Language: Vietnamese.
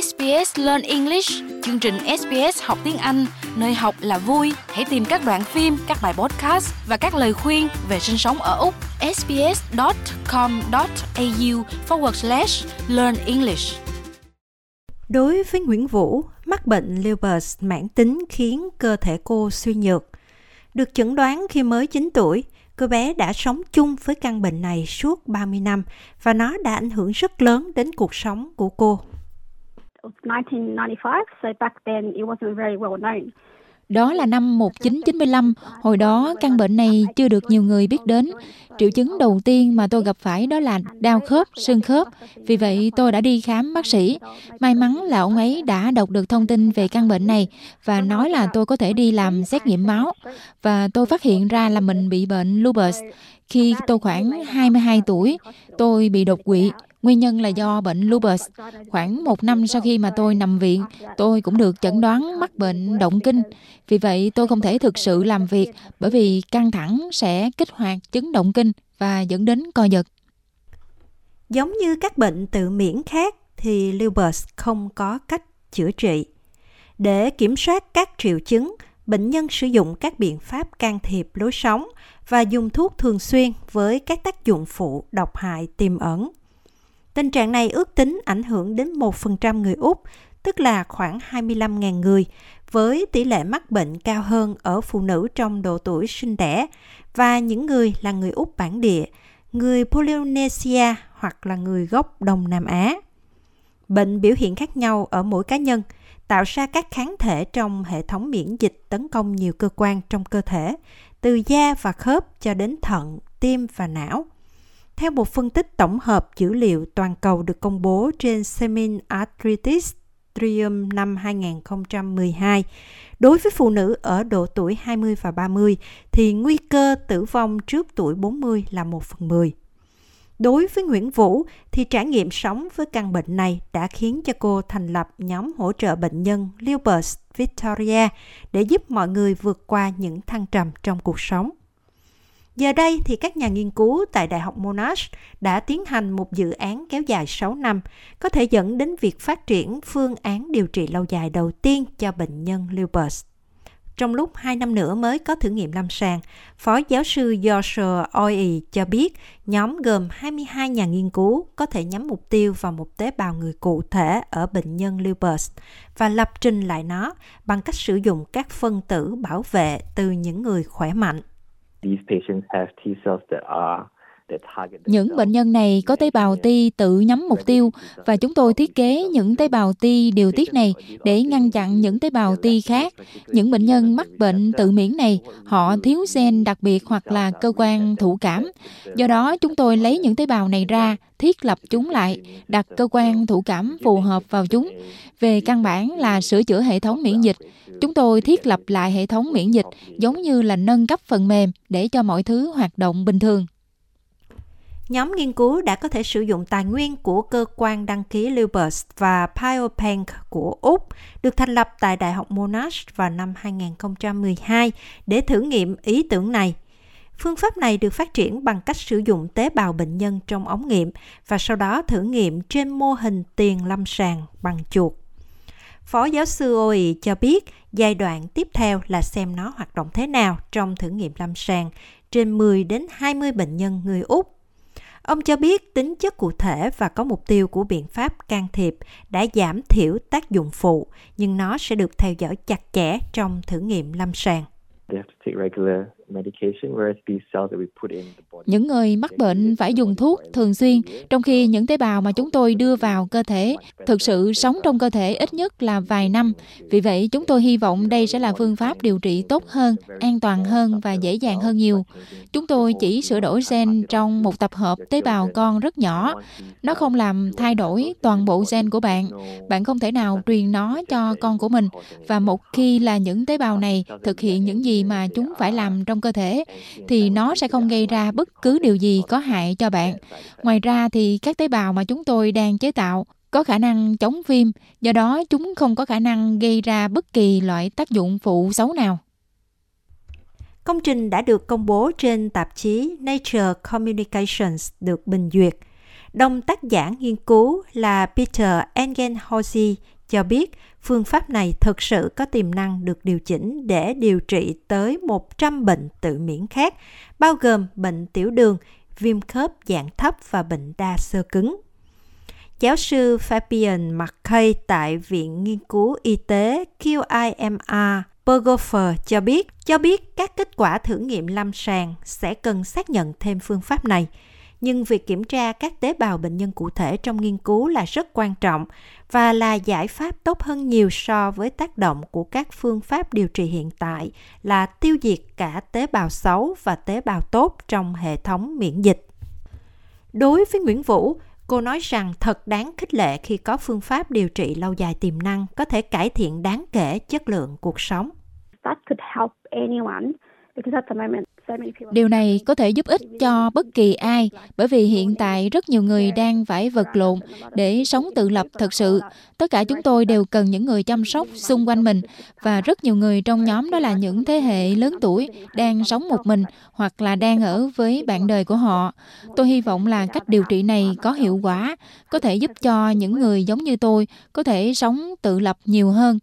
SBS Learn English, chương trình SBS học tiếng Anh, nơi học là vui. Hãy tìm các đoạn phim, các bài podcast và các lời khuyên về sinh sống ở Úc. sbs.com.au forward slash learn English. Đối với Nguyễn Vũ, mắc bệnh lupus mãn tính khiến cơ thể cô suy nhược. Được chẩn đoán khi mới 9 tuổi, cô bé đã sống chung với căn bệnh này suốt 30 năm và nó đã ảnh hưởng rất lớn đến cuộc sống của cô. 1995, so back then it wasn't very well known. Đó là năm 1995, hồi đó căn bệnh này chưa được nhiều người biết đến. Triệu chứng đầu tiên mà tôi gặp phải đó là đau khớp, sưng khớp. Vì vậy tôi đã đi khám bác sĩ. May mắn là ông ấy đã đọc được thông tin về căn bệnh này và nói là tôi có thể đi làm xét nghiệm máu. Và tôi phát hiện ra là mình bị bệnh lupus. Khi tôi khoảng 22 tuổi, tôi bị đột quỵ. Nguyên nhân là do bệnh lupus. Khoảng một năm sau khi mà tôi nằm viện, tôi cũng được chẩn đoán mắc bệnh động kinh. Vì vậy tôi không thể thực sự làm việc bởi vì căng thẳng sẽ kích hoạt chứng động kinh và dẫn đến co giật. Giống như các bệnh tự miễn khác thì lupus không có cách chữa trị. Để kiểm soát các triệu chứng, bệnh nhân sử dụng các biện pháp can thiệp lối sống và dùng thuốc thường xuyên với các tác dụng phụ độc hại tiềm ẩn. Tình trạng này ước tính ảnh hưởng đến 1% người Úc, tức là khoảng 25.000 người, với tỷ lệ mắc bệnh cao hơn ở phụ nữ trong độ tuổi sinh đẻ và những người là người Úc bản địa, người Polynesia hoặc là người gốc Đông Nam Á. Bệnh biểu hiện khác nhau ở mỗi cá nhân, tạo ra các kháng thể trong hệ thống miễn dịch tấn công nhiều cơ quan trong cơ thể, từ da và khớp cho đến thận, tim và não. Theo một phân tích tổng hợp dữ liệu toàn cầu được công bố trên Semin Arthritis Trium năm 2012, đối với phụ nữ ở độ tuổi 20 và 30 thì nguy cơ tử vong trước tuổi 40 là 1 phần 10. Đối với Nguyễn Vũ thì trải nghiệm sống với căn bệnh này đã khiến cho cô thành lập nhóm hỗ trợ bệnh nhân Lupus Victoria để giúp mọi người vượt qua những thăng trầm trong cuộc sống. Giờ đây thì các nhà nghiên cứu tại Đại học Monash đã tiến hành một dự án kéo dài 6 năm, có thể dẫn đến việc phát triển phương án điều trị lâu dài đầu tiên cho bệnh nhân lupus. Trong lúc 2 năm nữa mới có thử nghiệm lâm sàng, Phó giáo sư Joshua Oye cho biết nhóm gồm 22 nhà nghiên cứu có thể nhắm mục tiêu vào một tế bào người cụ thể ở bệnh nhân lupus và lập trình lại nó bằng cách sử dụng các phân tử bảo vệ từ những người khỏe mạnh. These patients have T cells that are những bệnh nhân này có tế bào T tự nhắm mục tiêu và chúng tôi thiết kế những tế bào T điều tiết này để ngăn chặn những tế bào T khác. Những bệnh nhân mắc bệnh tự miễn này, họ thiếu gen đặc biệt hoặc là cơ quan thụ cảm. Do đó, chúng tôi lấy những tế bào này ra, thiết lập chúng lại, đặt cơ quan thụ cảm phù hợp vào chúng. Về căn bản là sửa chữa hệ thống miễn dịch. Chúng tôi thiết lập lại hệ thống miễn dịch giống như là nâng cấp phần mềm để cho mọi thứ hoạt động bình thường nhóm nghiên cứu đã có thể sử dụng tài nguyên của cơ quan đăng ký Lupus và Biobank của Úc được thành lập tại Đại học Monash vào năm 2012 để thử nghiệm ý tưởng này. Phương pháp này được phát triển bằng cách sử dụng tế bào bệnh nhân trong ống nghiệm và sau đó thử nghiệm trên mô hình tiền lâm sàng bằng chuột. Phó giáo sư Oi cho biết giai đoạn tiếp theo là xem nó hoạt động thế nào trong thử nghiệm lâm sàng trên 10 đến 20 bệnh nhân người Úc Ông cho biết tính chất cụ thể và có mục tiêu của biện pháp can thiệp đã giảm thiểu tác dụng phụ, nhưng nó sẽ được theo dõi chặt chẽ trong thử nghiệm lâm sàng. Những người mắc bệnh phải dùng thuốc thường xuyên, trong khi những tế bào mà chúng tôi đưa vào cơ thể thực sự sống trong cơ thể ít nhất là vài năm. Vì vậy, chúng tôi hy vọng đây sẽ là phương pháp điều trị tốt hơn, an toàn hơn và dễ dàng hơn nhiều. Chúng tôi chỉ sửa đổi gen trong một tập hợp tế bào con rất nhỏ. Nó không làm thay đổi toàn bộ gen của bạn. Bạn không thể nào truyền nó cho con của mình. Và một khi là những tế bào này thực hiện những gì mà chúng phải làm trong cơ thể thì nó sẽ không gây ra bất cứ điều gì có hại cho bạn. Ngoài ra thì các tế bào mà chúng tôi đang chế tạo có khả năng chống viêm, do đó chúng không có khả năng gây ra bất kỳ loại tác dụng phụ xấu nào. Công trình đã được công bố trên tạp chí Nature Communications được bình duyệt. Đồng tác giả nghiên cứu là Peter Engenhausen cho biết phương pháp này thực sự có tiềm năng được điều chỉnh để điều trị tới 100 bệnh tự miễn khác, bao gồm bệnh tiểu đường, viêm khớp dạng thấp và bệnh đa xơ cứng. Giáo sư Fabian McKay tại Viện Nghiên cứu Y tế QIMR Berghofer cho biết, cho biết các kết quả thử nghiệm lâm sàng sẽ cần xác nhận thêm phương pháp này. Nhưng việc kiểm tra các tế bào bệnh nhân cụ thể trong nghiên cứu là rất quan trọng và là giải pháp tốt hơn nhiều so với tác động của các phương pháp điều trị hiện tại là tiêu diệt cả tế bào xấu và tế bào tốt trong hệ thống miễn dịch. Đối với Nguyễn Vũ, Cô nói rằng thật đáng khích lệ khi có phương pháp điều trị lâu dài tiềm năng có thể cải thiện đáng kể chất lượng cuộc sống. That could help anyone because at the moment Điều này có thể giúp ích cho bất kỳ ai bởi vì hiện tại rất nhiều người đang phải vật lộn để sống tự lập thật sự. Tất cả chúng tôi đều cần những người chăm sóc xung quanh mình và rất nhiều người trong nhóm đó là những thế hệ lớn tuổi đang sống một mình hoặc là đang ở với bạn đời của họ. Tôi hy vọng là cách điều trị này có hiệu quả, có thể giúp cho những người giống như tôi có thể sống tự lập nhiều hơn